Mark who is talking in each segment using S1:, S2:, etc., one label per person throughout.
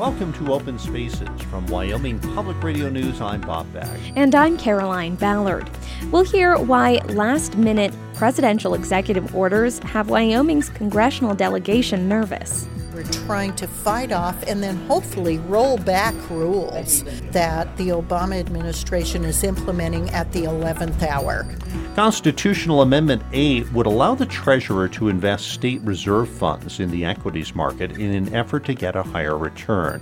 S1: Welcome to Open Spaces from Wyoming Public Radio News. I'm Bob Beck.
S2: And I'm Caroline Ballard. We'll hear why last minute presidential executive orders have Wyoming's congressional delegation nervous.
S3: We're trying to fight off and then hopefully roll back rules that the Obama administration is implementing at the 11th hour.
S1: Constitutional Amendment A would allow the Treasurer to invest state reserve funds in the equities market in an effort to get a higher return.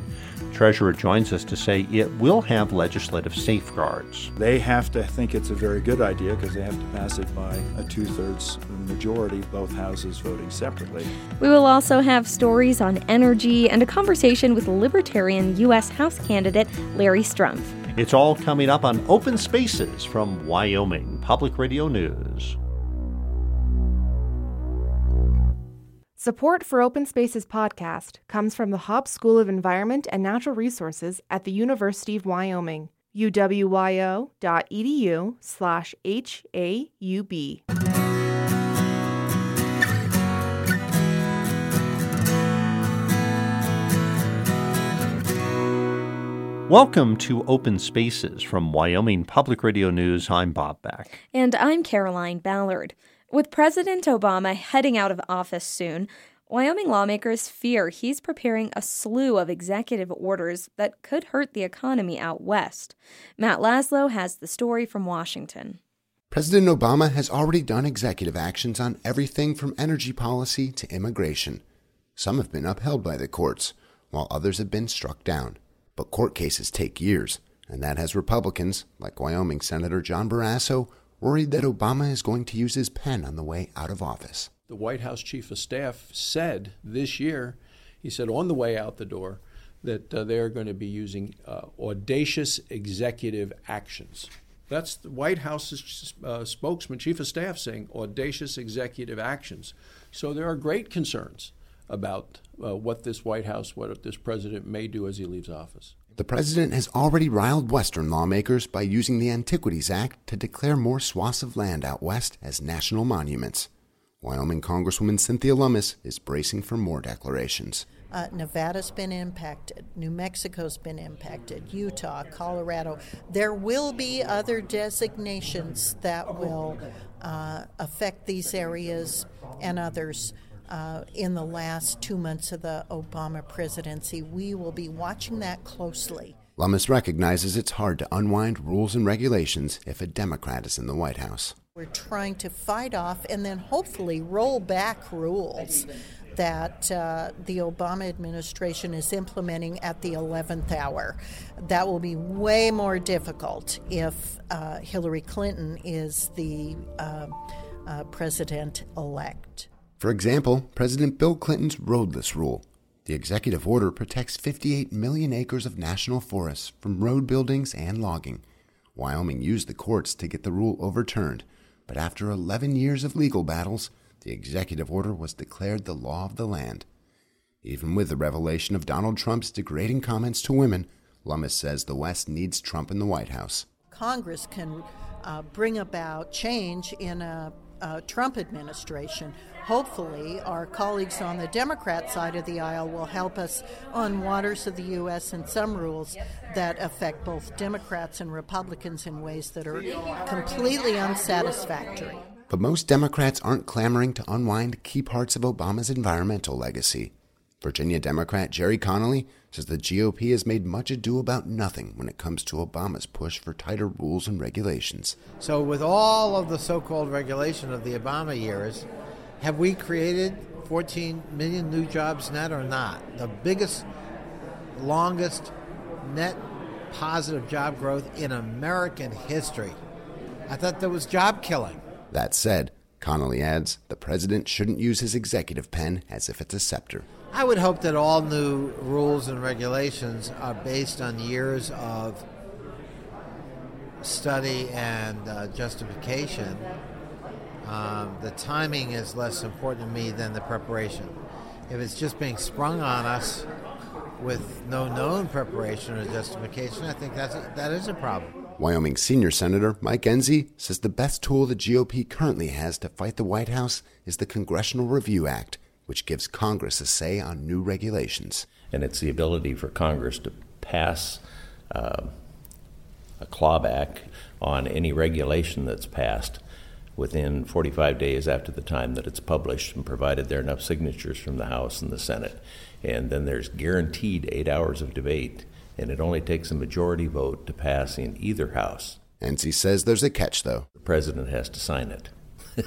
S1: Treasurer joins us to say it will have legislative safeguards.
S4: They have to think it's a very good idea because they have to pass it by a two thirds majority, both houses voting separately.
S2: We will also have stories on energy and a conversation with Libertarian U.S. House candidate Larry Struempf.
S1: It's all coming up on Open Spaces from Wyoming Public Radio News.
S5: Support for Open Spaces podcast comes from the Haub School of Environment and Natural Resources at the University of Wyoming, uwyo.edu slash HAUB.
S1: Welcome to Open Spaces from Wyoming Public Radio News. I'm Bob Beck.
S2: And I'm Caroline Ballard. With President Obama heading out of office soon, Wyoming lawmakers fear he's preparing a slew of executive orders that could hurt the economy out west. Matt Laslo has the story from Washington.
S6: President Obama has already done executive actions on everything from energy policy to immigration. Some have been upheld by the courts, while others have been struck down. But court cases take years, and that has Republicans, like Wyoming Senator John Barrasso, worried that Obama is going to use his pen on the way out of office.
S7: The White House Chief of Staff said this year, he said on the way out the door, that uh, they're going to be using uh, audacious executive actions. That's the White House's uh, spokesman, Chief of Staff, saying audacious executive actions. So there are great concerns about uh, what this White House, what this president may do as he leaves office.
S6: The president has already riled Western lawmakers by using the Antiquities Act to declare more swaths of land out west as national monuments. Wyoming Congresswoman Cynthia Lummis is bracing for more declarations.
S3: Uh, Nevada's been impacted. New Mexico's been impacted. Utah, Colorado. There will be other designations that will uh, affect these areas and others uh, in the last two months of the Obama presidency. We will be watching that closely.
S6: Lummis recognizes it's hard to unwind rules and regulations if a Democrat is in the White House.
S3: We're trying to fight off and then hopefully roll back rules that uh, the Obama administration is implementing at the 11th hour. That will be way more difficult if uh, Hillary Clinton is the uh, uh president elect.
S6: For example, President Bill Clinton's roadless rule. The executive order protects 58 million acres of national forests from road buildings and logging. Wyoming used the courts to get the rule overturned, but after 11 years of legal battles, the executive order was declared the law of the land. Even with the revelation of Donald Trump's degrading comments to women, Lummis says the West needs Trump in the White House.
S3: Congress can uh, bring about change in a, a Trump administration hopefully our colleagues on the Democrat side of the aisle will help us on waters of the U.S. and some rules that affect both Democrats and Republicans in ways that are completely unsatisfactory.
S6: But most Democrats aren't clamoring to unwind key parts of Obama's environmental legacy. Virginia Democrat Gerry Connolly says the GOP has made much ado about nothing when it comes to Obama's push for tighter rules and regulations.
S8: So, with all of the so called regulation of the Obama years, have we created 14 million new jobs net or not? The biggest, longest net positive job growth in American history. I thought there was job killing.
S6: That said, Connolly adds the president shouldn't use his executive pen as if it's a scepter.
S8: I would hope that all new rules and regulations are based on years of study and uh, justification um, the timing is less important to me than the preparation. If it's just being sprung on us with no known preparation or justification, I think that's a, that is a problem.
S6: Wyoming senior senator Mike Enzi says the best tool the GOP currently has to fight the White House is the Congressional Review Act, which gives Congress a say on new regulations.
S9: And it's the ability for Congress to pass uh, a clawback on any regulation that's passed within 45 days after the time that it's published, and provided there are enough signatures from the House and the Senate. And then there's guaranteed eight hours of debate, and it only takes a majority vote to pass in either House.
S6: And he says there's a catch, though.
S9: The president has to sign it.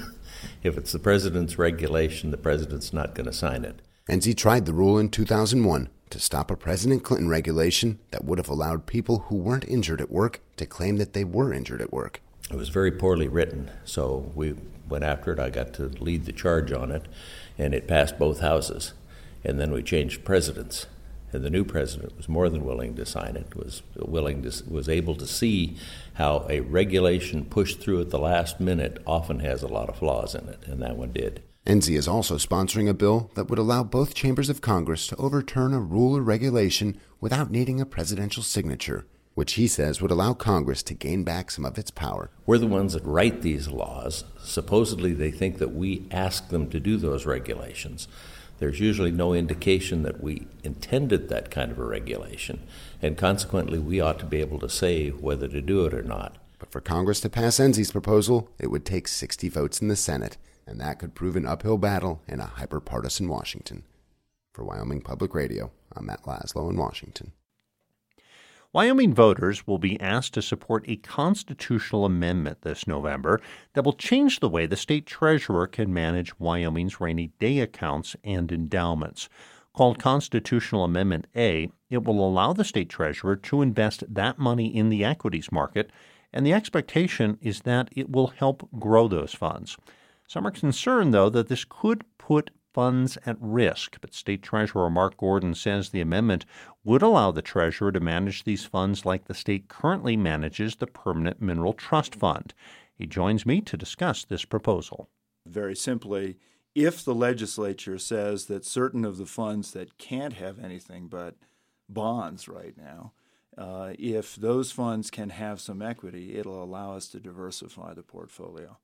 S9: if it's the president's regulation, the president's not going to sign it.
S6: Enzi tried the rule in 2001 to stop a President Clinton regulation that would have allowed people who weren't injured at work to claim that they were injured at work.
S9: It was very poorly written, so we went after it. I got to lead the charge on it, and it passed both houses. And then we changed presidents, and the new president was more than willing to sign it. Was willing to was able to see how a regulation pushed through at the last minute often has a lot of flaws in it, and that one did.
S6: Enzi is also sponsoring a bill that would allow both chambers of Congress to overturn a rule or regulation without needing a presidential signature which he says would allow Congress to gain back some of its power.
S9: We're the ones that write these laws. Supposedly, they think that we ask them to do those regulations. There's usually no indication that we intended that kind of a regulation, and consequently, we ought to be able to say whether to do it or not.
S6: But for Congress to pass Enzi's proposal, it would take 60 votes in the Senate, and that could prove an uphill battle in a hyperpartisan Washington. For Wyoming Public Radio, I'm Matt Laslo in Washington.
S1: Wyoming voters will be asked to support a constitutional amendment this November that will change the way the state treasurer can manage Wyoming's rainy day accounts and endowments. Called Constitutional Amendment A, it will allow the state treasurer to invest that money in the equities market, and the expectation is that it will help grow those funds. Some are concerned, though, that this could put funds at risk, but State Treasurer Mark Gordon says the amendment would allow the Treasurer to manage these funds like the state currently manages the Permanent Mineral Trust Fund. He joins me to discuss this proposal.
S4: Very simply, if the legislature says that certain of the funds that can't have anything but bonds right now, uh, if those funds can have some equity, it'll allow us to diversify the portfolio.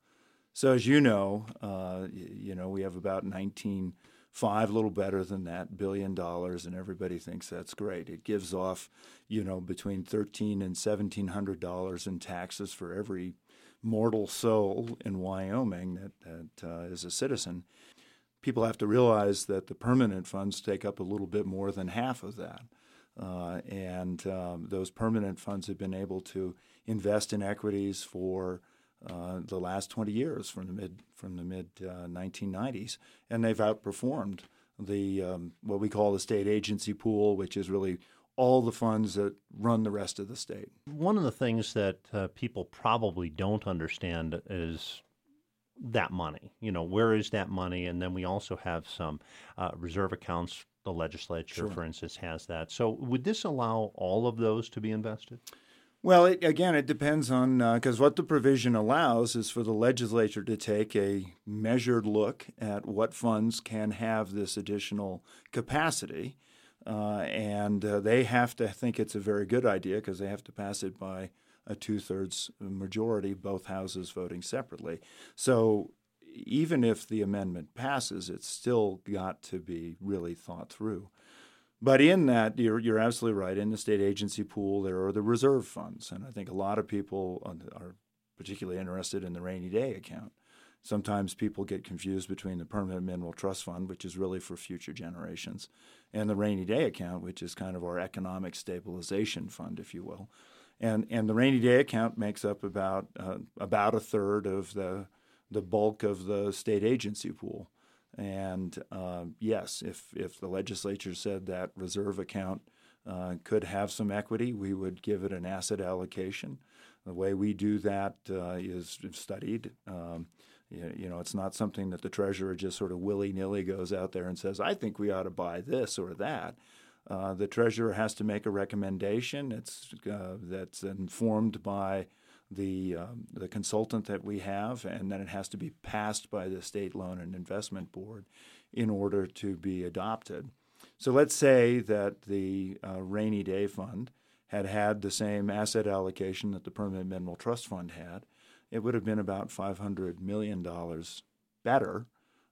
S4: So as you know, uh, you know we have about 19 five, a little better than that, billion dollars, and everybody thinks that's great. It gives off, you know, between thirteen and seventeen hundred dollars in taxes for every mortal soul in Wyoming that, that uh, is a citizen. People have to realize that the permanent funds take up a little bit more than half of that. Uh, and um, those permanent funds have been able to invest in equities for uh, the last 20 years from the mid from the mid uh, 1990s, and they've outperformed the um, what we call the state agency pool, which is really all the funds that run the rest of the state.
S1: One of the things that uh, people probably don't understand is that money. You know, where is that money? And then we also have some uh, reserve accounts. The legislature, sure. for instance, has that. So, would this allow all of those to be invested?
S4: Well, it, again, it depends on because uh, what the provision allows is for the legislature to take a measured look at what funds can have this additional capacity. Uh, and uh, they have to think it's a very good idea because they have to pass it by a two thirds majority, both houses voting separately. So even if the amendment passes, it's still got to be really thought through. But in that, you're, you're absolutely right. In the state agency pool, there are the reserve funds. And I think a lot of people are particularly interested in the rainy day account. Sometimes people get confused between the Permanent Mineral Trust Fund, which is really for future generations, and the rainy day account, which is kind of our economic stabilization fund, if you will. And, and the rainy day account makes up about, uh, about a third of the, the bulk of the state agency pool. And uh, yes, if, if the legislature said that reserve account uh, could have some equity, we would give it an asset allocation. The way we do that uh, is studied. Um, you, know, it's not something that the treasurer just sort of willy nilly goes out there and says, I think we ought to buy this or that. Uh, the treasurer has to make a recommendation. It's uh, that's informed by the um, the consultant that we have, and then it has to be passed by the state loan and investment board in order to be adopted. So let's say that the uh, rainy day fund had had the same asset allocation that the permanent mineral trust fund had. It would have been about $500 million better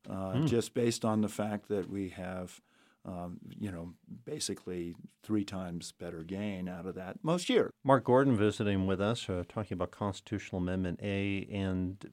S4: uh, mm. just based on the fact that we have. Um, you know, basically three times better gain out of that most years.
S1: Mark Gordon visiting with us, uh, talking about Constitutional Amendment A. And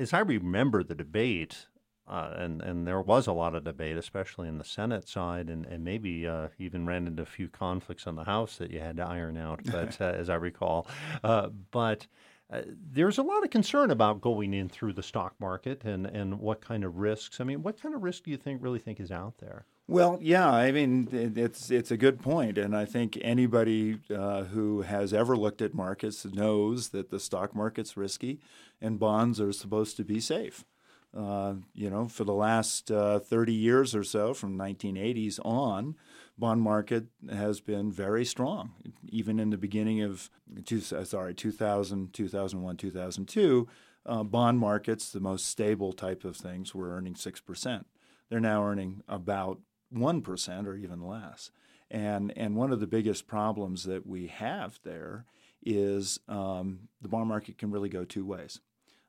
S1: as I remember the debate, uh, and and there was a lot of debate, especially in the Senate side, and and maybe uh, even ran into a few conflicts on the House that you had to iron out. But uh, as I recall, uh, but. Uh, there's a lot of concern about going in through the stock market and, and what kind of risks. I mean, what kind of risk do you think really think is out there?
S4: Well, yeah, I mean it's it's a good point, and I think anybody uh, who has ever looked at markets knows that the stock market's risky, and bonds are supposed to be safe. Uh, you know, for the last uh, 30 years or so, from 1980s on, bond market has been very strong. Even in the beginning of two, sorry 2000, 2001, 2002, uh, bond markets, the most stable type of things, were earning six percent. They're now earning about one percent or even less. And and one of the biggest problems that we have there is um, the bond market can really go two ways.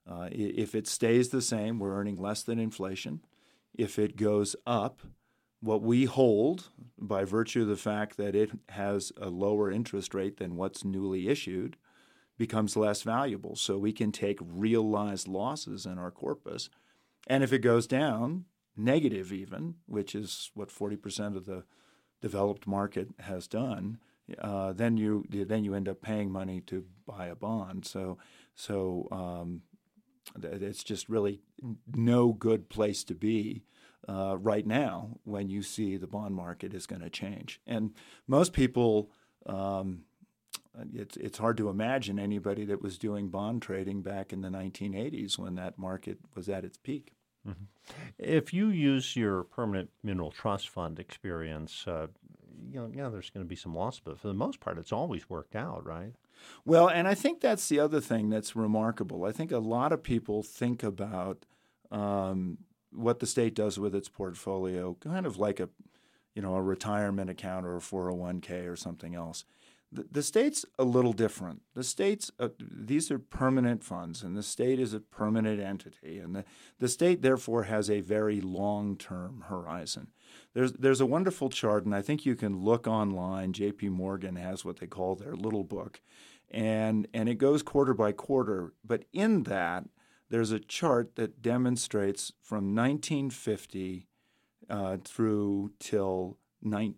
S4: Uh, if it stays the same, we're earning less than inflation. If it goes up, what we hold by virtue of the fact that it has a lower interest rate than what's newly issued becomes less valuable. So we can take realized losses in our corpus. And if it goes down, negative even, which is what 40% of the developed market has done, uh, then you then you end up paying money to buy a bond. So so um, it's just really no good place to be uh, right now when you see the bond market is going to change. And most people, um, it's it's hard to imagine anybody that was doing bond trading back in the 1980s when that market was at its peak.
S1: If you use your permanent mineral trust fund experience, uh, you know, yeah, there's going to be some loss, but for the most part, it's always worked out, right?
S4: Well, and I think that's the other thing that's remarkable. I think a lot of people think about um, what the state does with its portfolio, kind of like a, you know, a retirement account or a 401k or something else. The, state's a little different. The state's uh, these are permanent funds, and the state is a permanent entity, and the, the state therefore has a very long-term horizon. There's there's a wonderful chart, and I think you can look online. J.P. Morgan has what they call their little book, and and it goes quarter by quarter. But in that, there's a chart that demonstrates from 1950 uh, through till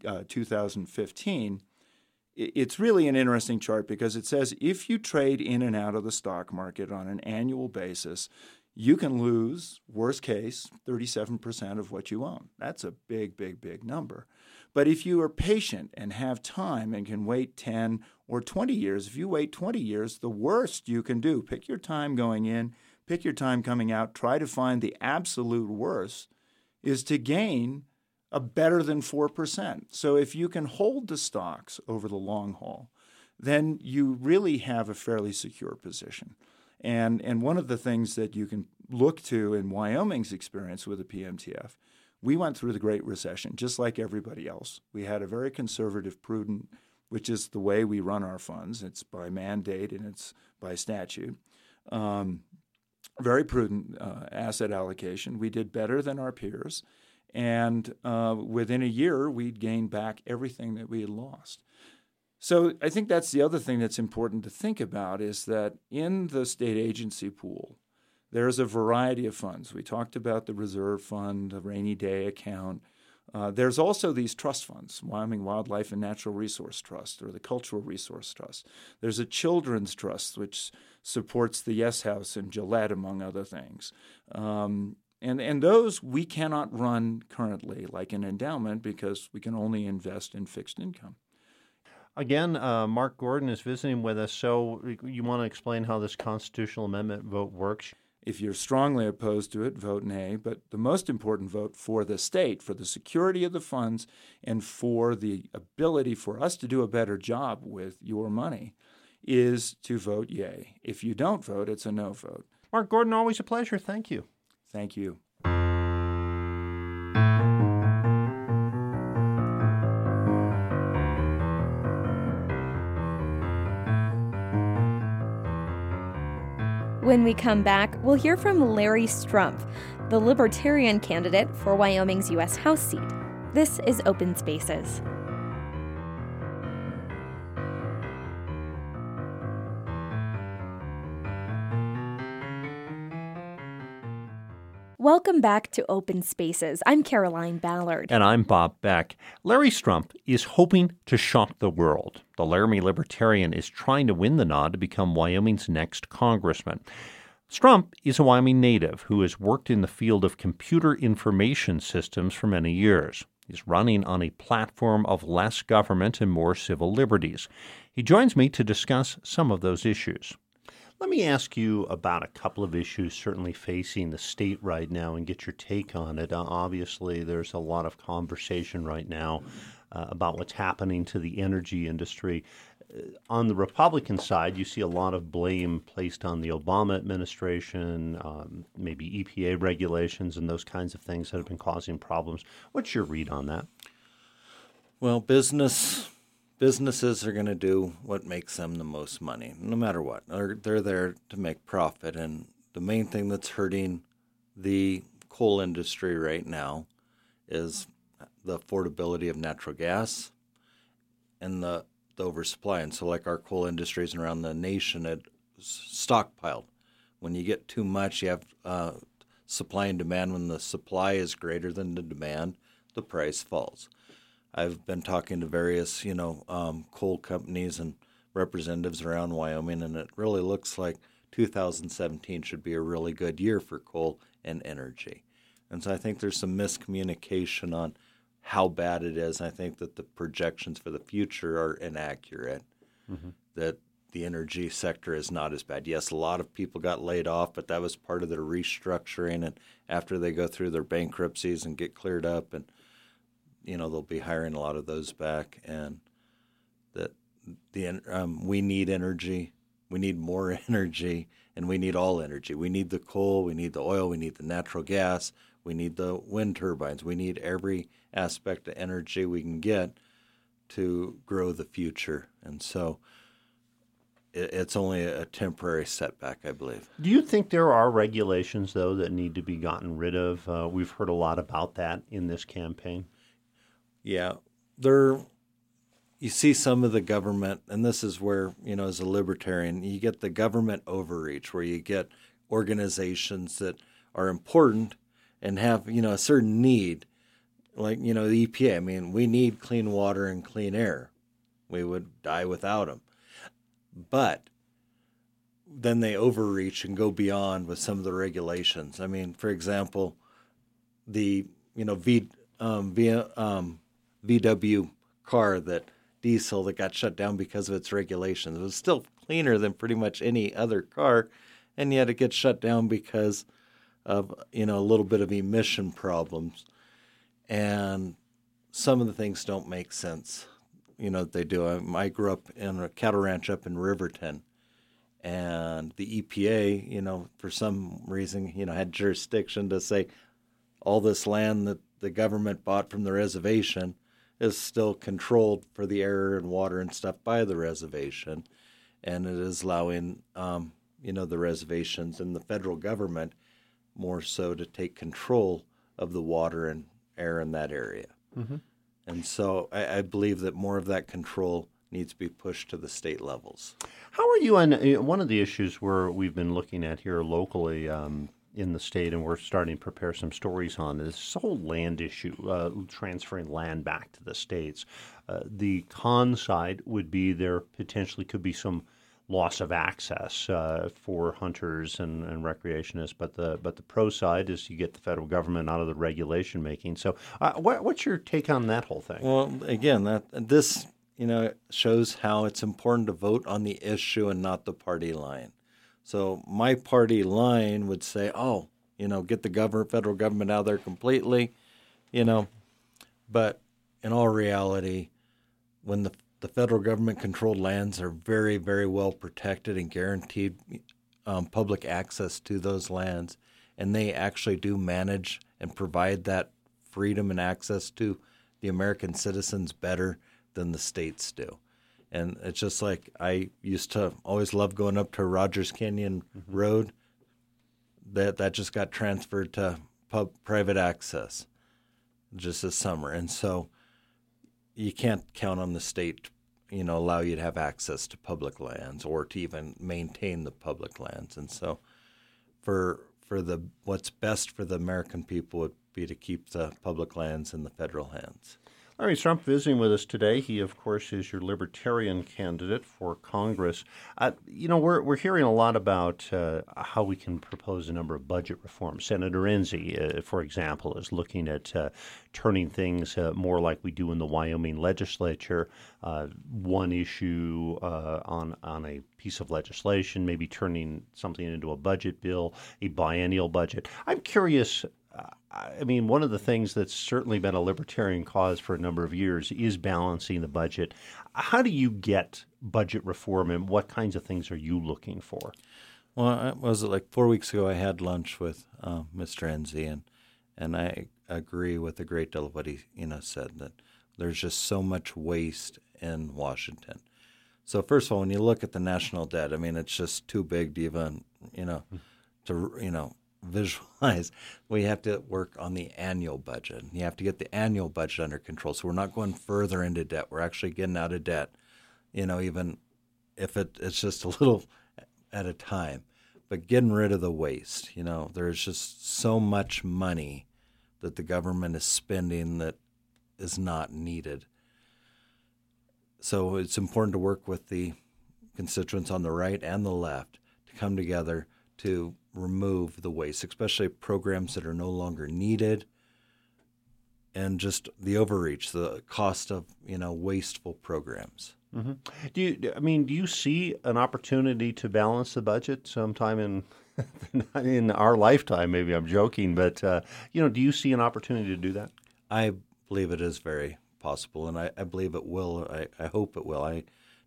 S4: uh, 2015. It's really an interesting chart because it says if you trade in and out of the stock market on an annual basis, you can lose, worst case, 37% of what you own. That's a big, big, big number. But if you are patient and have time and can wait 10 or 20 years, if you wait 20 years, the worst you can do, pick your time going in, pick your time coming out, try to find the absolute worst, is to gain a better than 4%. So if you can hold the stocks over the long haul, then you really have a fairly secure position. And, and one of the things that you can look to in Wyoming's experience with the PMTF, we went through the Great Recession just like everybody else. We had a very conservative, prudent which is the way we run our funds. It's by mandate and it's by statute. Um, very prudent uh, asset allocation. We did better than our peers. And uh, within a year, we'd gained back everything that we had lost. So I think that's the other thing that's important to think about is that in the state agency pool, there's a variety of funds. We talked about the reserve fund, the rainy day account, uh, there's also these trust funds, Wyoming Wildlife and Natural Resource Trust or the Cultural Resource Trust. There's a children's trust which supports the Yes House in Gillette, among other things. Um, and, and those we cannot run currently like an endowment because we can only invest in fixed income.
S1: Again, uh, Mark Gordon is visiting with us. So, you want to explain how this constitutional amendment vote works?
S4: If you're strongly opposed to it, vote nay. But the most important vote for the state, for the security of the funds, and for the ability for us to do a better job with your money is to vote yay. If you don't vote, it's a no vote.
S1: Mark Gordon, always a pleasure. Thank you.
S4: Thank you.
S2: When we come back, we'll hear from Larry Struempf, the Libertarian candidate for Wyoming's U.S. House seat. This is Open Spaces. Welcome back to Open Spaces. I'm Caroline Ballard.
S1: And I'm Bob Beck. Larry Struempf is hoping to shock the world. The Laramie Libertarian is trying to win the nod to become Wyoming's next congressman. Struempf is a Wyoming native who has worked in the field of computer information systems for many years. He's running on a platform of less government and more civil liberties. He joins me to discuss some of those issues. Let me ask you about a couple of issues certainly facing the state right now and get your take on it. Uh, obviously, there's a lot of conversation right now uh, about what's happening to the energy industry. Uh, on the Republican side, you see a lot of blame placed on the Obama administration, um, maybe EPA regulations, and those kinds of things that have been causing problems. What's your read on that?
S10: Well, business businesses are going to do what makes them the most money, no matter what. They're, they're there to make profit. And the main thing that's hurting the coal industry right now is the affordability of natural gas and the, the oversupply. And so, like our coal industries around the nation, it stockpiled. When you get too much, you have uh, supply and demand. When the supply is greater than the demand, the price falls. I've been talking to various, you know, um, coal companies and representatives around Wyoming, and it really looks like 2017 should be a really good year for coal and energy. And so I think there's some miscommunication on how bad it is. I think that the projections for the future are inaccurate. Mm-hmm. That the energy sector is not as bad. Yes, a lot of people got laid off, but that was part of their restructuring. And after they go through their bankruptcies and get cleared up and you know they'll be hiring a lot of those back, and that the um, we need energy, we need more energy, and we need all energy. We need the coal, we need the oil, we need the natural gas, we need the wind turbines, we need every aspect of energy we can get to grow the future, and so it's only a temporary setback, I believe.
S1: Do you think there are regulations, though, that need to be gotten rid of? Uh, we've heard a lot about that in this campaign.
S10: Yeah, there. You see some of the government, and this is where you know, as a libertarian, you get the government overreach, where you get organizations that are important and have you know a certain need, like you know the EPA. I mean, we need clean water and clean air. We would die without them, but then they overreach and go beyond with some of the regulations. I mean, for example, the you know V um, v, um, VW car that diesel that got shut down because of its regulations. It was still cleaner than pretty much any other car, and yet it gets shut down because of you know a little bit of emission problems, and some of the things don't make sense. You know they do. I, I grew up in a cattle ranch up in Riverton, and the EPA, you know, for some reason, you know, had jurisdiction to say all this land that the government bought from the reservation is still controlled for the air and water and stuff by the reservation, and it is allowing um, you know the reservations and the federal government more so to take control of the water and air in that area. Mm-hmm. And so I, I, believe that more of that control needs to be pushed to the state levels.
S1: How are you on uh, one of the issues where we've been looking at here locally? Um, in the state, and we're starting to prepare some stories on this whole land issue, uh, transferring land back to the states. Uh, the con side would be there potentially could be some loss of access uh, for hunters and, and, recreationists, but the but the pro side is you get the federal government out of the regulation making. So, uh, what, what's your take on that whole thing?
S10: Well, again, that this you know shows how it's important to vote on the issue and not the party line. So my party line would say, "Oh, you know, get the government, federal government out there completely," you know. But in all reality, when the the federal government controlled lands are very, very well protected and guaranteed um, public access to those lands, and they actually do manage and provide that freedom and access to the American citizens better than the states do and it's just like I used to always love going up to Rogers Canyon mm-hmm. Road. That that just got transferred to pub, private access just this summer, and so you can't count on the state, you know, allow you to have access to public lands or to even maintain the public lands. And so, for for the what's best for the American people would be to keep the public lands in the federal hands.
S1: Larry Struempf visiting with us today. He, of course, is your libertarian candidate for Congress. Uh, you know, we're, we're hearing a lot about uh, how we can propose a number of budget reforms. Senator Enzi, uh, for example, is looking at uh, turning things uh, more like we do in the Wyoming legislature. Uh, one issue on, on a piece of legislation, maybe turning something into a budget bill, a biennial budget. I'm curious I mean, one of the things that's certainly been a libertarian cause for a number of years is balancing the budget. How do you get budget reform, and what kinds of things are you looking for?
S10: Well, was it like four weeks ago? I had lunch with uh, Mr. Enzi, and and I agree with a great deal of what he you know said that there's just so much waste in Washington. So first of all, when you look at the national debt, I mean, it's just too big to even you know to you know visualize, we have to work on the annual budget. You have to get the annual budget under control. So we're not going further into debt. We're actually getting out of debt, you know, even if it, it's just a little at a time. But getting rid of the waste, you know, there's just so much money that the government is spending that is not needed. So it's important to work with the constituents on the right and the left to come together to remove the waste, especially programs that are no longer needed, and just the overreach, the cost of you know wasteful programs.
S1: Mm-hmm. Do you? I mean, do you see an opportunity to balance the budget sometime in? in our lifetime, maybe I'm joking, but uh, you know, do you see an opportunity to do that?
S10: I believe it is very possible, and I, I believe it will. I, I hope it will. I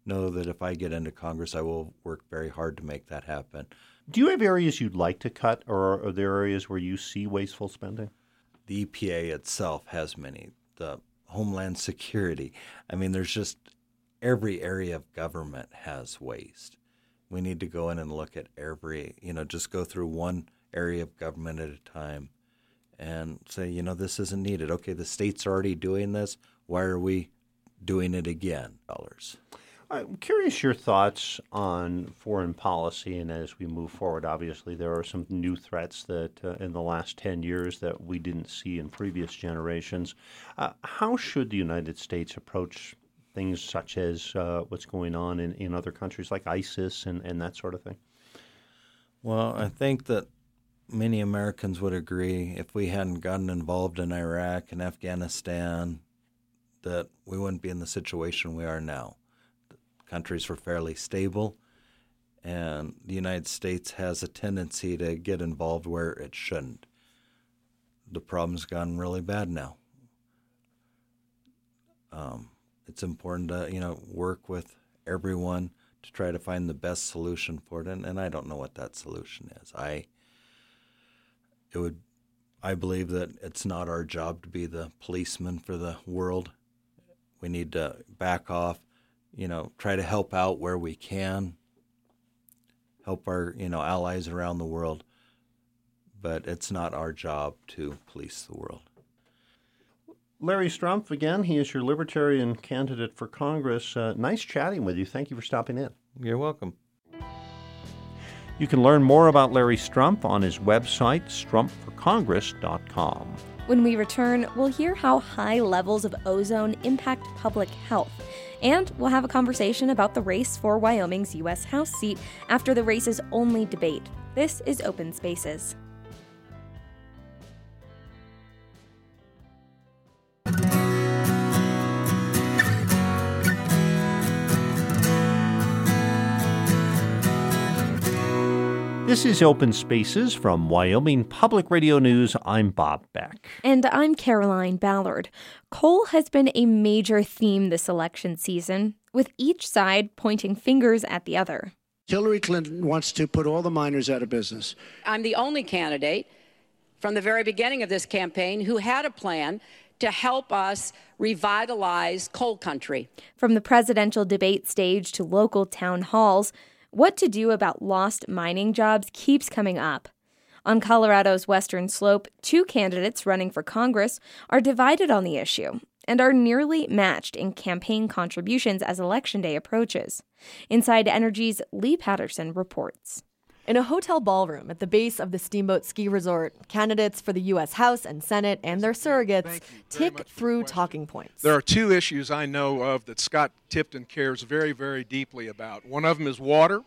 S10: know that if I get into Congress, I will work very hard to make that happen.
S1: Do you have areas you'd like to cut, or are there areas where you see wasteful spending?
S10: The EPA itself has many. The Homeland Security. I mean, there's just every area of government has waste. We need to go in and look at every, you know, just go through one area of government at a time and say, you know, this isn't needed. Okay, the state's already doing this. Why are we doing it again? Dollars.
S1: I'm curious your thoughts on foreign policy, and as we move forward, obviously there are some new threats that uh, in the last ten years that we didn't see in previous generations. Uh, how should the United States approach things such as uh, what's going on in, in other countries like ISIS and, and that sort of thing?
S10: Well, I think that many Americans would agree if we hadn't gotten involved in Iraq and Afghanistan, that we wouldn't be in the situation we are now countries were fairly stable, and the United States has a tendency to get involved where it shouldn't. The problem's gone really bad now. Um, it's important to you know work with everyone to try to find the best solution for it, and, and I don't know what that solution is. I it would I believe that it's not our job to be the policeman for the world. We need to back off you know, try to help out where we can, help our, you know, allies around the world. But it's not our job to police the world.
S1: Larry Struempf, again, he is your Libertarian candidate for Congress. Uh, nice chatting with you. Thank you for stopping in.
S10: You're welcome.
S1: You can learn more about Larry Struempf on his website, strumpforcongress.com.
S2: When we return, we'll hear how high levels of ozone impact public health and we'll have a conversation about the race for Wyoming's U.S. House seat after the race's only debate. This is Open Spaces.
S1: This is Open Spaces from Wyoming Public Radio News. I'm Bob Beck.
S2: And I'm Caroline Ballard. Coal has been a major theme this election season, with each side pointing fingers at the other.
S11: Hillary Clinton wants to put all the miners out of business.
S12: I'm the only candidate from the very beginning of this campaign who had a plan to help us revitalize coal country.
S2: From the presidential debate stage to local town halls, what to do about lost mining jobs keeps coming up. On Colorado's western slope, two candidates running for Congress are divided on the issue and are nearly matched in campaign contributions as Election Day approaches. Inside Energy's Leigh Paterson reports.
S13: In a hotel ballroom at the base of the Steamboat Ski Resort, candidates for the U.S. House and Senate and their surrogates tick through talking points.
S14: There are two issues I know of that Scott Tipton cares very, very deeply about. One of them is water,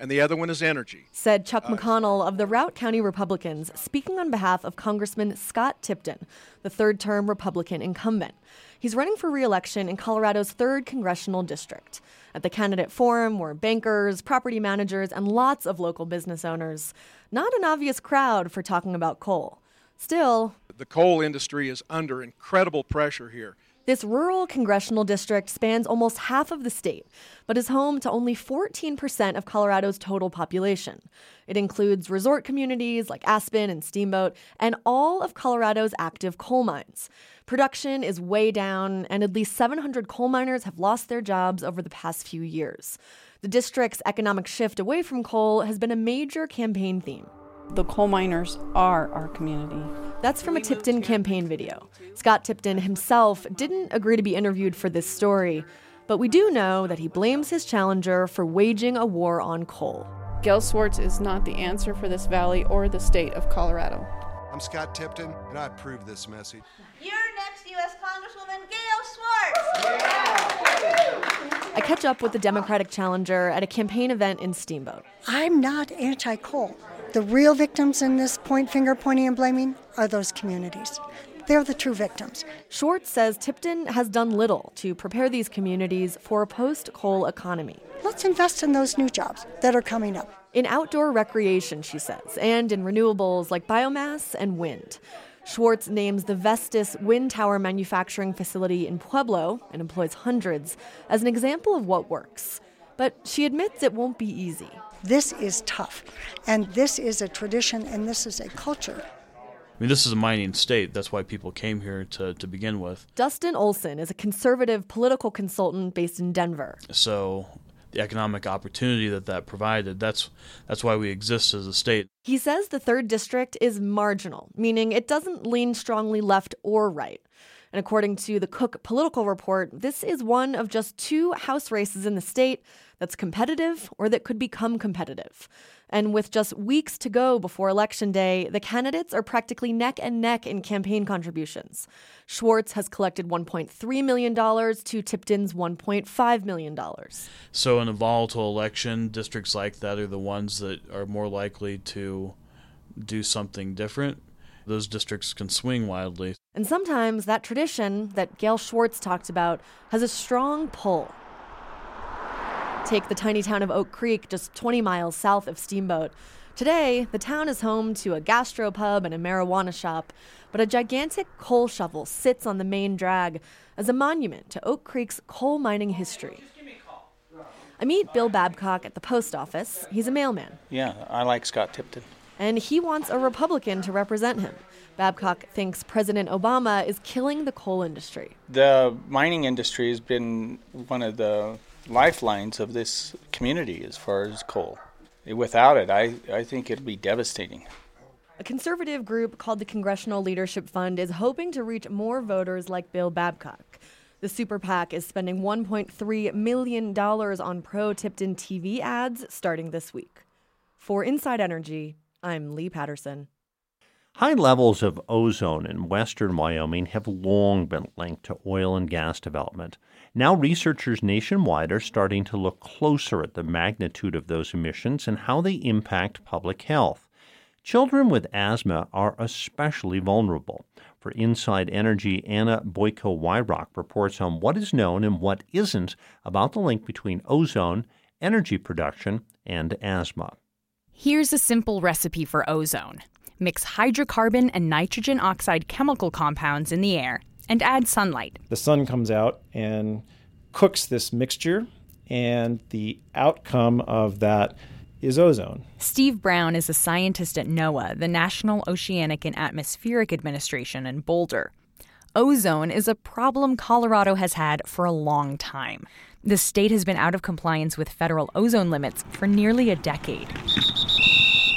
S14: and the other one is energy.
S13: Said Chuck uh, McConnell of the Routt County Republicans, speaking on behalf of Congressman Scott Tipton, the third term Republican incumbent. He's running for re election in Colorado's 3rd Congressional District. At the candidate forum were bankers, property managers, and lots of local business owners. Not an obvious crowd for talking about coal. Still,
S14: the coal industry is under incredible pressure here.
S13: This rural congressional district spans almost half of the state, but is home to only 14% of Colorado's total population. It includes resort communities like Aspen and Steamboat, and all of Colorado's active coal mines. Production is way down, and at least 700 coal miners have lost their jobs over the past few years. The district's economic shift away from coal has been a major campaign theme.
S15: The coal miners are our community.
S13: That's from a Tipton campaign video. Scott Tipton himself didn't agree to be interviewed for this story, but we do know that he blames his challenger for waging a war on coal.
S15: Gail Schwartz is not the answer for this valley or the state of Colorado.
S16: I'm Scott Tipton, and I approve this message.
S17: Your next U.S. Congresswoman, Gail Schwartz.
S13: I catch up with the Democratic challenger at a campaign event in Steamboat.
S18: I'm not anti coal. The real victims in this point finger pointing and blaming are those communities. They're the true victims.
S13: Schwartz says Tipton has done little to prepare these communities for a post coal economy.
S18: Let's invest in those new jobs that are coming up.
S13: In outdoor recreation, she says, and in renewables like biomass and wind. Schwartz names the Vestas wind tower manufacturing facility in Pueblo, and employs hundreds, as an example of what works. But she admits it won't be easy.
S18: This is tough, and this is a tradition, and this is a culture.
S19: I mean, this is a mining state. That's why people came here to, to begin with.
S13: Dustin Olson is a conservative political consultant based in Denver.
S19: So, the economic opportunity that that provided, that's, that's why we exist as a state.
S13: He says the third district is marginal, meaning it doesn't lean strongly left or right. And according to the Cook Political Report, this is one of just two House races in the state that's competitive or that could become competitive. And with just weeks to go before Election Day, the candidates are practically neck and neck in campaign contributions. Schwartz has collected $1.3 million to Tipton's $1.5 million.
S19: So, in a volatile election, districts like that are the ones that are more likely to do something different. Those districts can swing wildly.
S13: And sometimes that tradition that Gail Schwartz talked about has a strong pull. Take the tiny town of Oak Creek, just 20 miles south of Steamboat. Today, the town is home to a gastropub and a marijuana shop, but a gigantic coal shovel sits on the main drag as a monument to Oak Creek's coal mining history. I meet Bill Babcock at the post office. He's a mailman.
S20: Yeah, I like Scott Tipton.
S13: And he wants a Republican to represent him. Babcock thinks President Obama is killing the coal industry.
S20: The mining industry has been one of the lifelines of this community as far as coal. Without it, I, I think it'd be devastating.
S13: A conservative group called the Congressional Leadership Fund is hoping to reach more voters like Bill Babcock. The super PAC is spending $1.3 million on pro Tipton TV ads starting this week. For Inside Energy, I'm Leigh Paterson.
S1: High levels of ozone in western Wyoming have long been linked to oil and gas development. Now, researchers nationwide are starting to look closer at the magnitude of those emissions and how they impact public health. Children with asthma are especially vulnerable. For Inside Energy, Anna Boiko Weyrauch reports on what is known and what isn't about the link between ozone, energy production, and asthma.
S21: Here's a simple recipe for ozone mix hydrocarbon and nitrogen oxide chemical compounds in the air, and add sunlight.
S22: The sun comes out and cooks this mixture, and the outcome of that is ozone.
S21: Steve Brown is a scientist at NOAA, the National Oceanic and Atmospheric Administration in Boulder. Ozone is a problem Colorado has had for a long time. The state has been out of compliance with federal ozone limits for nearly a decade.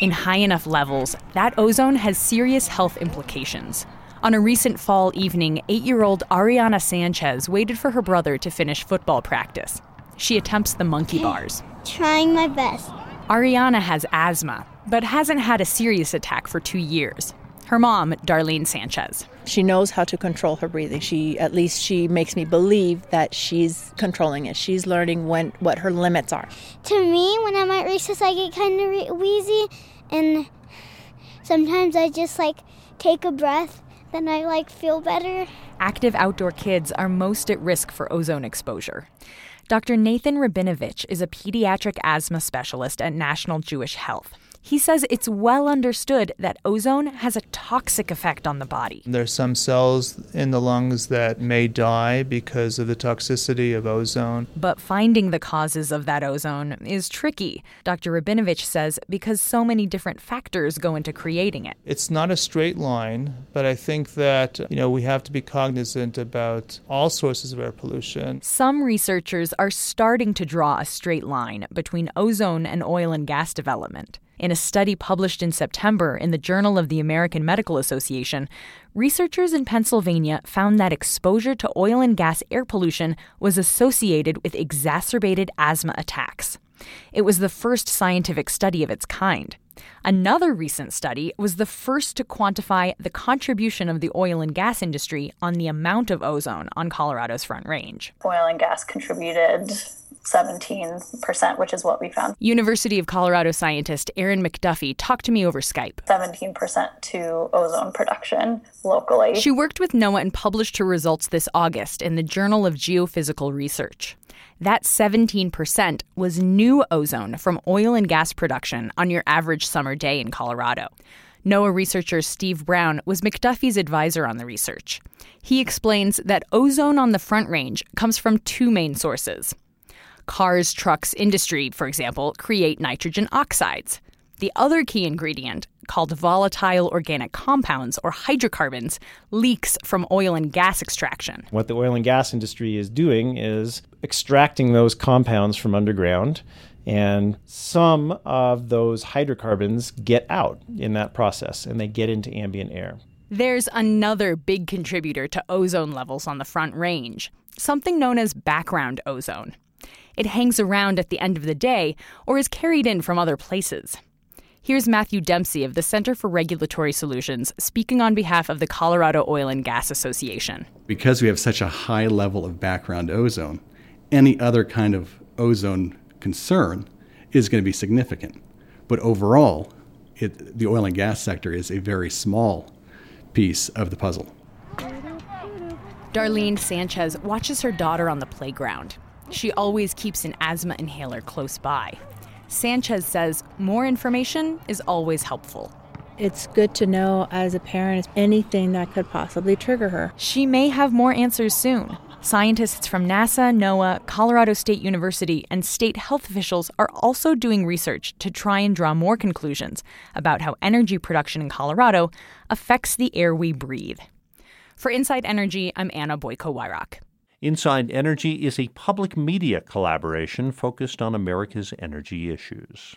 S21: In high enough levels, that ozone has serious health implications. On a recent fall evening, eight year old Ariana Sanchez waited for her brother to finish football practice. She attempts the monkey bars.
S23: Trying my best.
S21: Ariana has asthma, but hasn't had a serious attack for two years. Her mom, Darlene Sanchez.
S24: She knows how to control her breathing. She at least she makes me believe that she's controlling it. She's learning when what her limits are.
S23: To me, when I'm at recess, I get kind of re- wheezy, and sometimes I just like take a breath, then I like feel better.
S21: Active outdoor kids are most at risk for ozone exposure. Dr. Nathan Rabinovitch is a pediatric asthma specialist at National Jewish Health. He says it's well understood that ozone has a toxic effect on the body.
S25: There's some cells in the lungs that may die because of the toxicity of ozone.
S21: But finding the causes of that ozone is tricky, Dr. Rabinovitch says, because so many different factors go into creating it.
S25: It's not a straight line, but I think that, you know, we have to be cognizant about all sources of air pollution.
S21: Some researchers are starting to draw a straight line between ozone and oil and gas development. In a study published in September in the Journal of the American Medical Association, researchers in Pennsylvania found that exposure to oil and gas air pollution was associated with exacerbated asthma attacks. It was the first scientific study of its kind. Another recent study was the first to quantify the contribution of the oil and gas industry on the amount of ozone on Colorado's Front Range.
S26: Oil and gas contributed 17%, which is what we found.
S21: University of Colorado scientist Erin McDuffie talked to me over Skype.
S26: 17% to ozone production locally.
S21: She worked with NOAA and published her results this August in the Journal of Geophysical Research. That 17% was new ozone from oil and gas production on your average summer day in Colorado. NOAA researcher Steve Brown was McDuffie's advisor on the research. He explains that ozone on the Front Range comes from two main sources. Cars, trucks, industry, for example, create nitrogen oxides. The other key ingredient, called volatile organic compounds or hydrocarbons, leaks from oil and gas extraction.
S22: What the oil and gas industry is doing is extracting those compounds from underground, and some of those hydrocarbons get out in that process and they get into ambient air.
S21: There's another big contributor to ozone levels on the Front Range, something known as background ozone. It hangs around at the end of the day or is carried in from other places. Here's Matthew Dempsey of the Center for Regulatory Solutions speaking on behalf of the Colorado Oil and Gas Association.
S27: Because we have such a high level of background ozone, any other kind of ozone concern is going to be significant. But overall, it, the oil and gas sector is a very small piece of the puzzle.
S21: Darlene Sanchez watches her daughter on the playground. She always keeps an asthma inhaler close by. Sanchez says more information is always helpful.
S24: It's good to know as a parent anything that could possibly trigger her.
S21: She may have more answers soon. Scientists from NASA, NOAA, Colorado State University, and state health officials are also doing research to try and draw more conclusions about how energy production in Colorado affects the air we breathe. For Inside Energy, I'm Anna Boiko Weyrauch.
S1: Inside Energy is a public media collaboration focused on America's energy issues.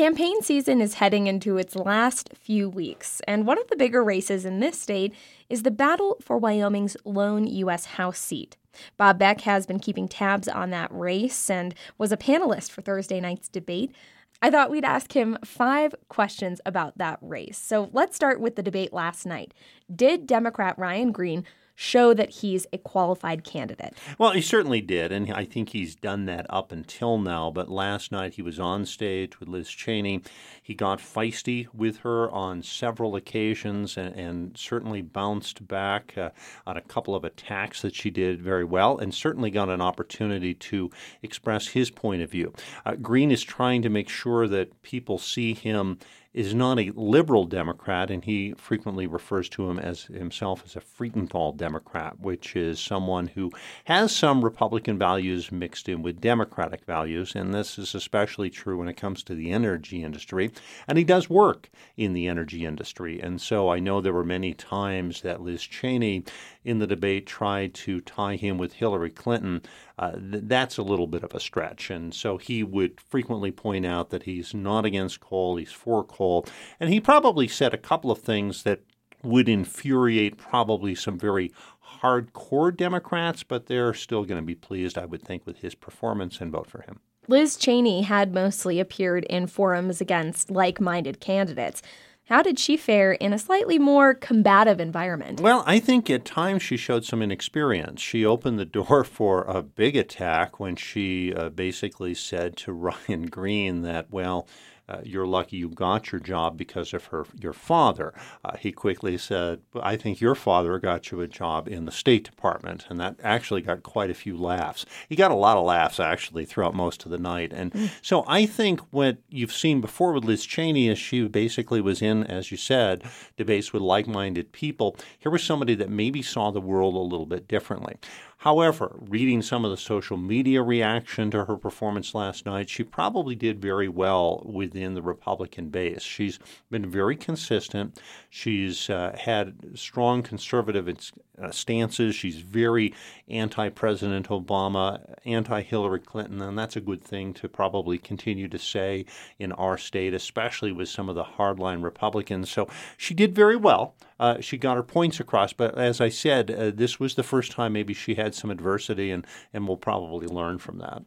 S2: Campaign season is heading into its last few weeks, and one of the bigger races in this state is the battle for Wyoming's lone U.S. House seat. Bob Beck has been keeping tabs on that race and was a panelist for Thursday night's debate. I thought we'd ask him five questions about that race. So let's start with the debate last night. Did Democrat Ryan Greene show that he's a qualified candidate.
S1: Well, he certainly did, and I think he's done that up until now. But last night he was on stage with Liz Cheney. He got feisty with her on several occasions and, and certainly bounced back uh, on a couple of attacks that she did very well, and certainly got an opportunity to express his point of view. Uh, Greene is trying to make sure that people see him is not a liberal Democrat, and he frequently refers to him as himself as a Freudenthal Democrat, which is someone who has some Republican values mixed in with Democratic values, and this is especially true when it comes to the energy industry. And he does work in the energy industry, and so I know there were many times that Liz Cheney in the debate tried to tie him with Hillary Clinton, uh, th- that's a little bit of a stretch. And so he would frequently point out that he's not against coal, he's for coal. And he probably said a couple of things that would infuriate probably some very hardcore Democrats, but they're still going to be pleased, I would think, with his performance and vote for him.
S2: Liz Cheney had mostly appeared in forums against like minded candidates. How did she fare in a slightly more combative environment?
S1: Well, I think at times she showed some inexperience. She opened the door for a big attack when she uh, basically said to Ryan Greene that, well, uh, you're lucky you got your job because of her your father. Uh, he quickly said, I think your father got you a job in the State Department. And that actually got quite a few laughs. He got a lot of laughs, actually, throughout most of the night. And mm. so I think what you've seen before with Liz Cheney is she basically was in, as you said, debates with like minded people. Here was somebody that maybe saw the world a little bit differently. However, reading some of the social media reaction to her performance last night, she probably did very well within the Republican base. She's been very consistent. She's uh, had strong conservative uh, stances. She's very anti President Obama, anti Hillary Clinton, and that's a good thing to probably continue to say in our state, especially with some of the hardline Republicans. So she did very well. Uh, she got her points across, but as I said, uh, this was the first time maybe she had some adversity, and, and we'll probably learn from that.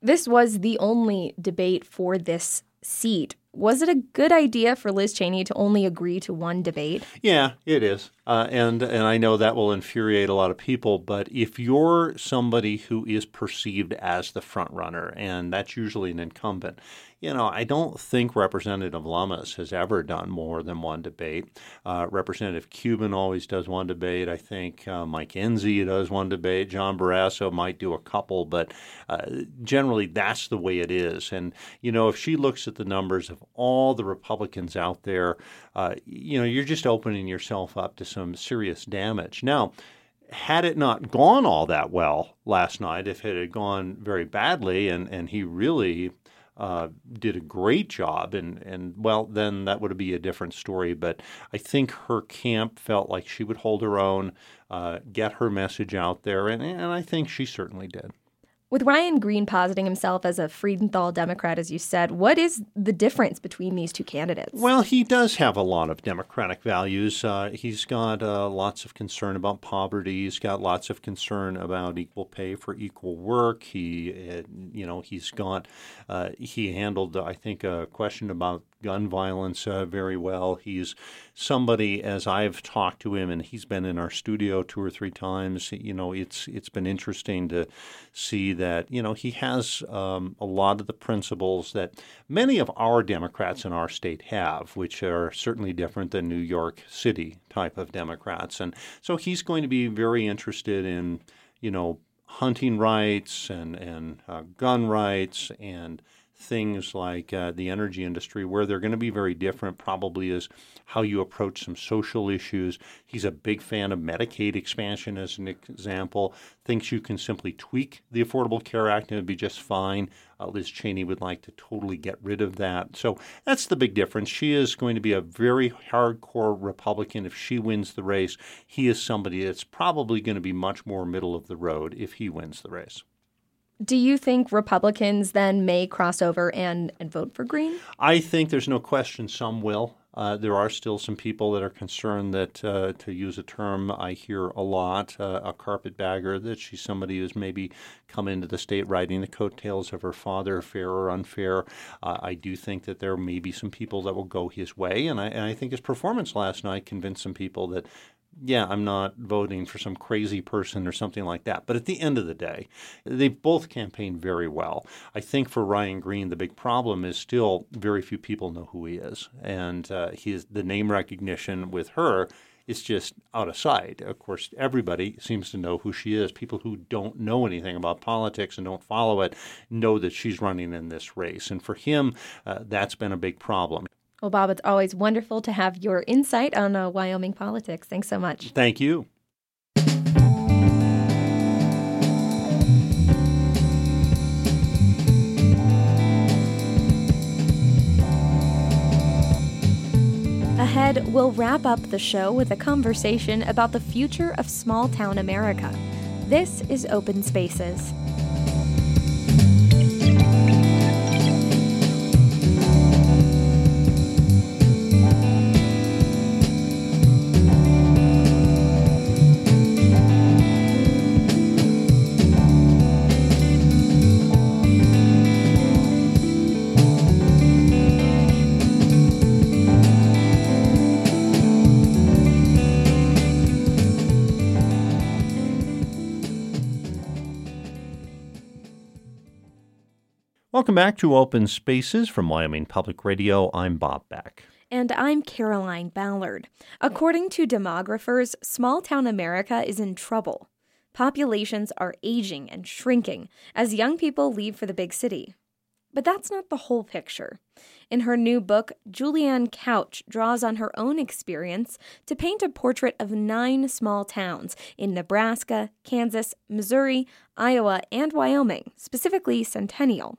S2: This was the only debate for this seat. Was it a good idea for Liz Cheney to only agree to one debate?
S1: Yeah, it is. Uh, and and I know that will infuriate a lot of people, but if you're somebody who is perceived as the front runner, and that's usually an incumbent, you know, I don't think Representative Lummis has ever done more than one debate. Uh, Representative Cubin always does one debate. I think uh, Mike Enzi does one debate. John Barrasso might do a couple, but uh, generally that's the way it is. And, you know, if she looks at the numbers of all the Republicans out there, uh, you know, you're just opening yourself up to some serious damage. Now, had it not gone all that well last night, if it had gone very badly and, and he really uh, did a great job, and, and well, then that would be a different story. But I think her camp felt like she would hold her own, uh, get her message out there, and, and I think she certainly did.
S2: With Ryan Greene positing himself as a Freudenthal Democrat, as you said, what is the difference between these two candidates?
S1: Well, he does have a lot of democratic values. Uh, he's got uh, lots of concern about poverty. He's got lots of concern about equal pay for equal work. He, uh, you know, he's got uh, he handled, I think, a question about gun violence uh, very well. He's somebody, as I've talked to him, and he's been in our studio two or three times. You know, it's it's been interesting to see that you know he has um, a lot of the principles that many of our Democrats in our state have, which are certainly different than New York City type of Democrats, and so he's going to be very interested in you know hunting rights and and uh, gun rights and things like uh, the energy industry, where they're going to be very different, probably is how you approach some social issues. He's a big fan of Medicaid expansion, as an example. Thinks you can simply tweak the Affordable Care Act and it'd be just fine. Uh, Liz Cheney would like to totally get rid of that. So that's the big difference. She is going to be a very hardcore Republican if she wins the race. He is somebody that's probably going to be much more middle of the road if he wins the race.
S2: Do you think Republicans then may cross over and, and vote for Greene?
S1: I think there's no question some will. Uh, there are still some people that are concerned that, uh, to use a term I hear a lot, uh, a carpetbagger, that she's somebody who's maybe come into the state riding the coattails of her father, fair or unfair. Uh, I do think that there may be some people that will go his way, and I, and I think his performance last night convinced some people that yeah, I'm not voting for some crazy person or something like that. But at the end of the day, they both campaigned very well. I think for Ryan Greene, the big problem is still very few people know who he is, and uh, his the name recognition with her is just out of sight. Of course, everybody seems to know who she is. People who don't know anything about politics and don't follow it know that she's running in this race, and for him, uh, that's been a big problem.
S2: Well, Bob, it's always wonderful to have your insight on uh, Wyoming politics. Thanks so much.
S1: Thank you.
S2: Ahead, we'll wrap up the show with a conversation about the future of small town America. This is Open Spaces.
S1: Welcome back to Open Spaces from Wyoming Public Radio. I'm Bob Beck.
S2: And I'm Caroline Ballard. According to demographers, small town America is in trouble. Populations are aging and shrinking as young people leave for the big city. But that's not the whole picture. In her new book, Julianne Couch draws on her own experience to paint a portrait of nine small towns in Nebraska, Kansas, Missouri, Iowa, and Wyoming, specifically Centennial.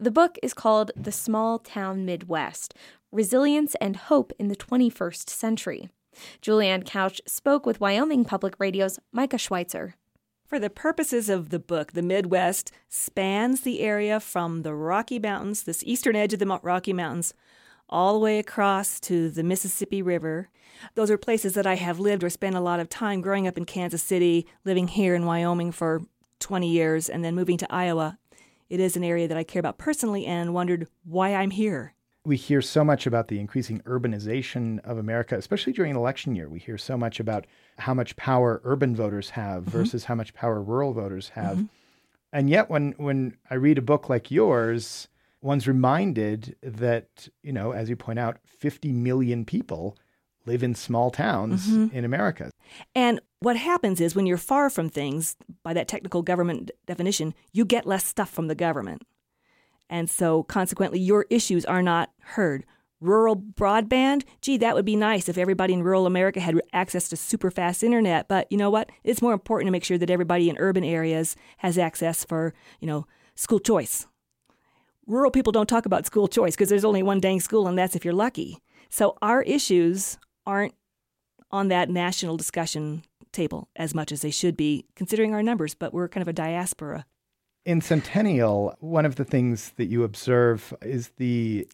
S2: The book is called The Small Town Midwest Resilience and Hope in the 21st Century. Julianne Couch spoke with Wyoming Public Radio's Micah Schweizer.
S28: For the purposes of the book, the Midwest spans the area from the Rocky Mountains, this eastern edge of the Rocky Mountains, all the way across to the Mississippi River. Those are places that I have lived or spent a lot of time growing up in Kansas City, living here in Wyoming for 20 years, and then moving to Iowa it is an area that I care about personally and wondered why I'm here.
S29: We hear so much about the increasing urbanization of America, especially during election year. We hear so much about how much power urban voters have mm-hmm. versus how much power rural voters have. Mm-hmm. And yet when when I read a book like yours, one's reminded that, you know, as you point out, 50 million people live in small towns mm-hmm. in America.
S28: And what happens is when you're far from things, by that technical government definition, you get less stuff from the government. And so consequently, your issues are not heard. Rural broadband, gee, that would be nice if everybody in rural America had access to super fast internet. But you know what? It's more important to make sure that everybody in urban areas has access for, you know, school choice. Rural people don't talk about school choice because there's only one dang school, and that's if you're lucky. So our issues aren't on that national discussion table as much as they should be, considering our numbers, but we're kind of a diaspora.
S29: In Centennial, one of the things that you observe is the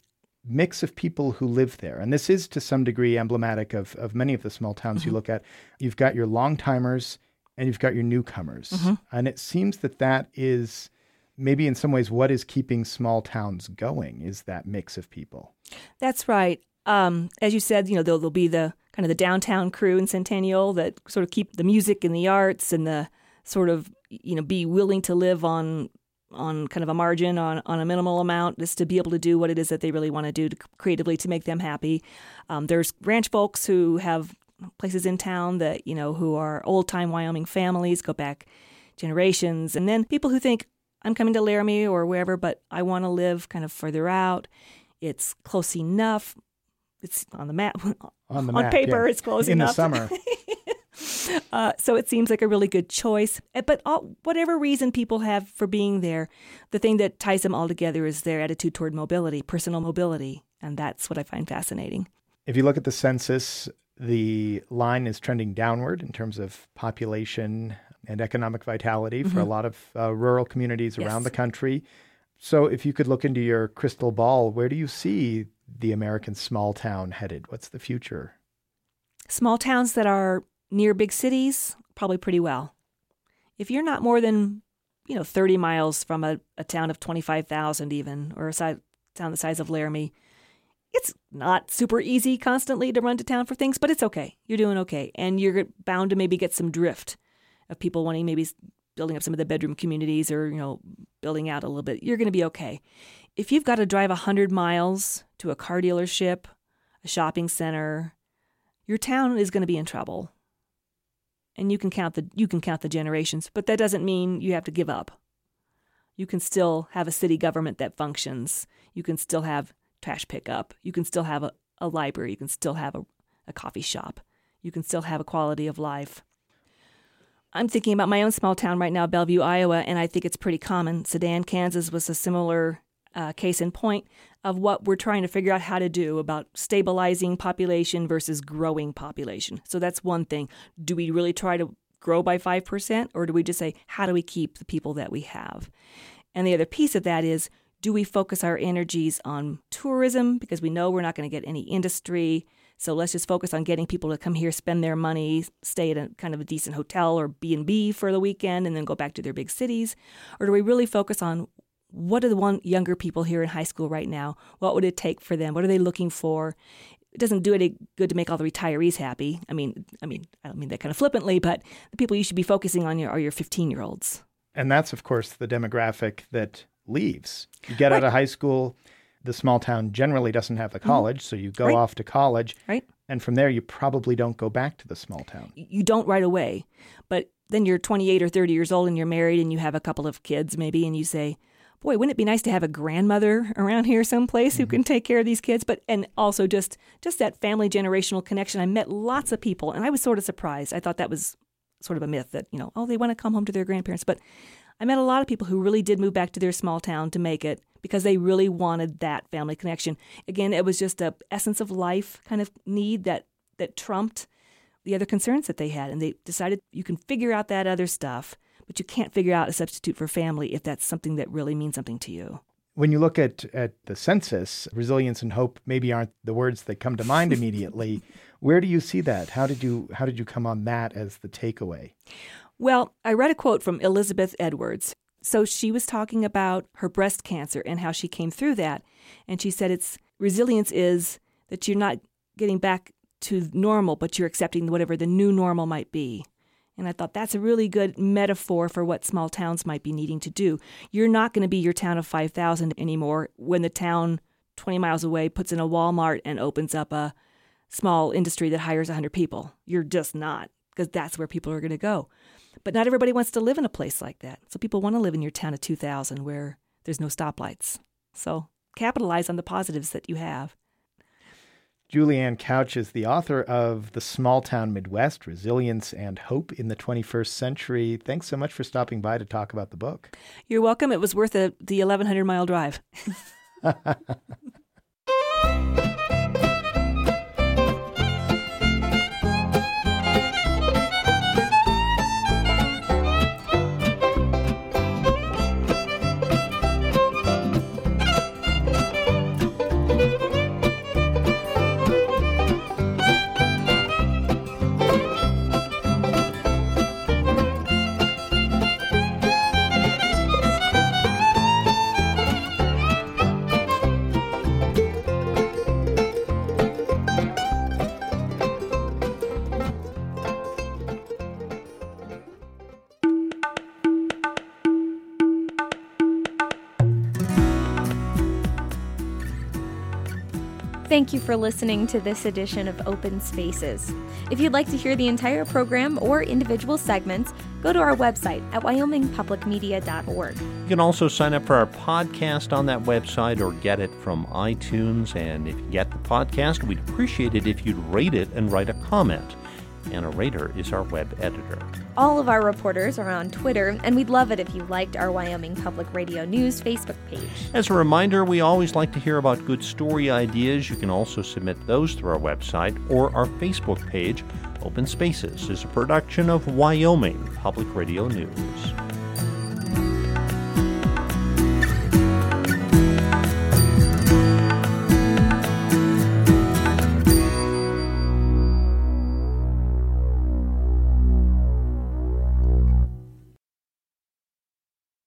S29: mix of people who live there. And this is to some degree emblematic of, of many of the small towns mm-hmm. you look at. You've got your long timers and you've got your newcomers. Mm-hmm. And it seems that that is maybe in some ways what is keeping small towns going is that mix of people.
S28: That's right. Um, as you said, you know, there'll, there'll be the kind of the downtown crew in Centennial that sort of keep the music and the arts and the sort of you know be willing to live on on kind of a margin on on a minimal amount just to be able to do what it is that they really want to do to, creatively to make them happy. Um, there's ranch folks who have places in town that you know who are old time Wyoming families go back generations, and then people who think I'm coming to Laramie or wherever, but I want to live kind of further out. It's close enough it's on the map.
S29: On, the
S28: on
S29: map,
S28: paper,
S29: yeah.
S28: it's close
S29: in
S28: enough.
S29: In the
S28: summer. uh, so it seems like a really good choice. Eh, but all, whatever reason people have for being there, the thing that ties them all together is their attitude toward mobility, personal mobility. And that's what I find fascinating.
S29: If you look at the census, the line is trending downward in terms of population and economic vitality mm-hmm. for a mm-hmm. lot of uh, rural communities
S28: yes.
S29: around the country. So, if you could look into your crystal ball, where do you see the American small town headed? What's the future?
S28: Small towns that are near big cities, probably pretty well. If you're not more than, you know, 30 miles from a, a town of 25,000 even, or a si- town the size of Laramie, it's not super easy constantly to run to town for things, but it's okay. You're doing okay. And you're bound to maybe get some drift of people wanting maybe building up some of the bedroom communities or, you know, building out a little bit. You're going to be okay. If you've got to drive 100 miles to a car dealership, a shopping center, your town is going to be in trouble. And you can count the you can count the generations, but that doesn't mean you have to give up. You can still have a city government that functions. You can still have trash pickup. You can still have a, a library. You can still have a, a coffee shop. You can still have a quality of life. I'm thinking about my own small town right now, Bellevue, Iowa, and I think it's pretty common. Sedan, Kansas was a similar uh, case in point of what we're trying to figure out how to do about stabilizing population versus growing population. So that's one thing. Do we really try to grow by 5%, or do we just say, how do we keep the people that we have? And the other piece of that is, do we focus our energies on tourism because we know we're not going to get any industry? So let's just focus on getting people to come here, spend their money, stay at a kind of a decent hotel or B&B for the weekend and then go back to their big cities? Or do we really focus on what do the one younger people here in high school right now? What would it take for them? What are they looking for? It doesn't do any good to make all the retirees happy. I mean, I mean, I don't mean that kind of flippantly, but the people you should be focusing on are your 15 year olds.
S29: And that's, of course, the demographic that leaves. You get right. out of high school, the small town generally doesn't have the mm-hmm. college, mm-hmm. so you go right. off to college.
S28: Right.
S29: And from there, you probably don't go back to the small town.
S28: You don't right away. But then you're 28 or 30 years old and you're married and you have a couple of kids maybe, and you say, boy, wouldn't it be nice to have a grandmother around here someplace mm-hmm. who can take care of these kids? But and also just just that family generational connection. I met lots of people, and I was sort of surprised. I thought that was sort of a myth that you know, oh, they want to come home to their grandparents, but I met a lot of people who really did move back to their small town to make it because they really wanted that family connection. Again, it was just a essence of life kind of need that that trumped the other concerns that they had, and they decided you can figure out that other stuff, but you can't figure out a substitute for family if that's something that really means something to you.
S29: When you look at, at the census, resilience and hope maybe aren't the words that come to mind immediately. Where do you see that? How did you how did you come on that as the takeaway?
S28: Well, I read a quote from Elizabeth Edwards. So she was talking about her breast cancer and how she came through that. And she said it's resilience is that you're not getting back to normal, but you're accepting whatever the new normal might be. And I thought that's a really good metaphor for what small towns might be needing to do. You're not going to be your town of 5,000 anymore when the town 20 miles away puts in a Walmart and opens up a small industry that hires 100 people. You're just not, because that's where people are going to go. But not everybody wants to live in a place like that. So people want to live in your town of 2000 where there's no stoplights. So capitalize on the positives that you have.
S29: Julianne Couch is the author of The Small Town Midwest Resilience and Hope in the 21st Century. Thanks so much for stopping by to talk about the book.
S28: You're welcome. It was worth a, the 1,100 mile drive.
S2: Thank you for listening to this edition of Open Spaces. If you'd like to hear the entire program or individual segments, go to our website at wyomingpublicmedia.org.
S1: You can also sign up for our podcast on that website or get it from iTunes. And if you get the podcast, we'd appreciate it if you'd rate it and write a comment. Anna Rader is our web editor.
S2: All of our reporters are on Twitter, and we'd love it if you liked our Wyoming Public Radio News Facebook page.
S1: As a reminder, we always like to hear about good story ideas. You can also submit those through our website or our Facebook page. Open Spaces is a production of Wyoming Public Radio News.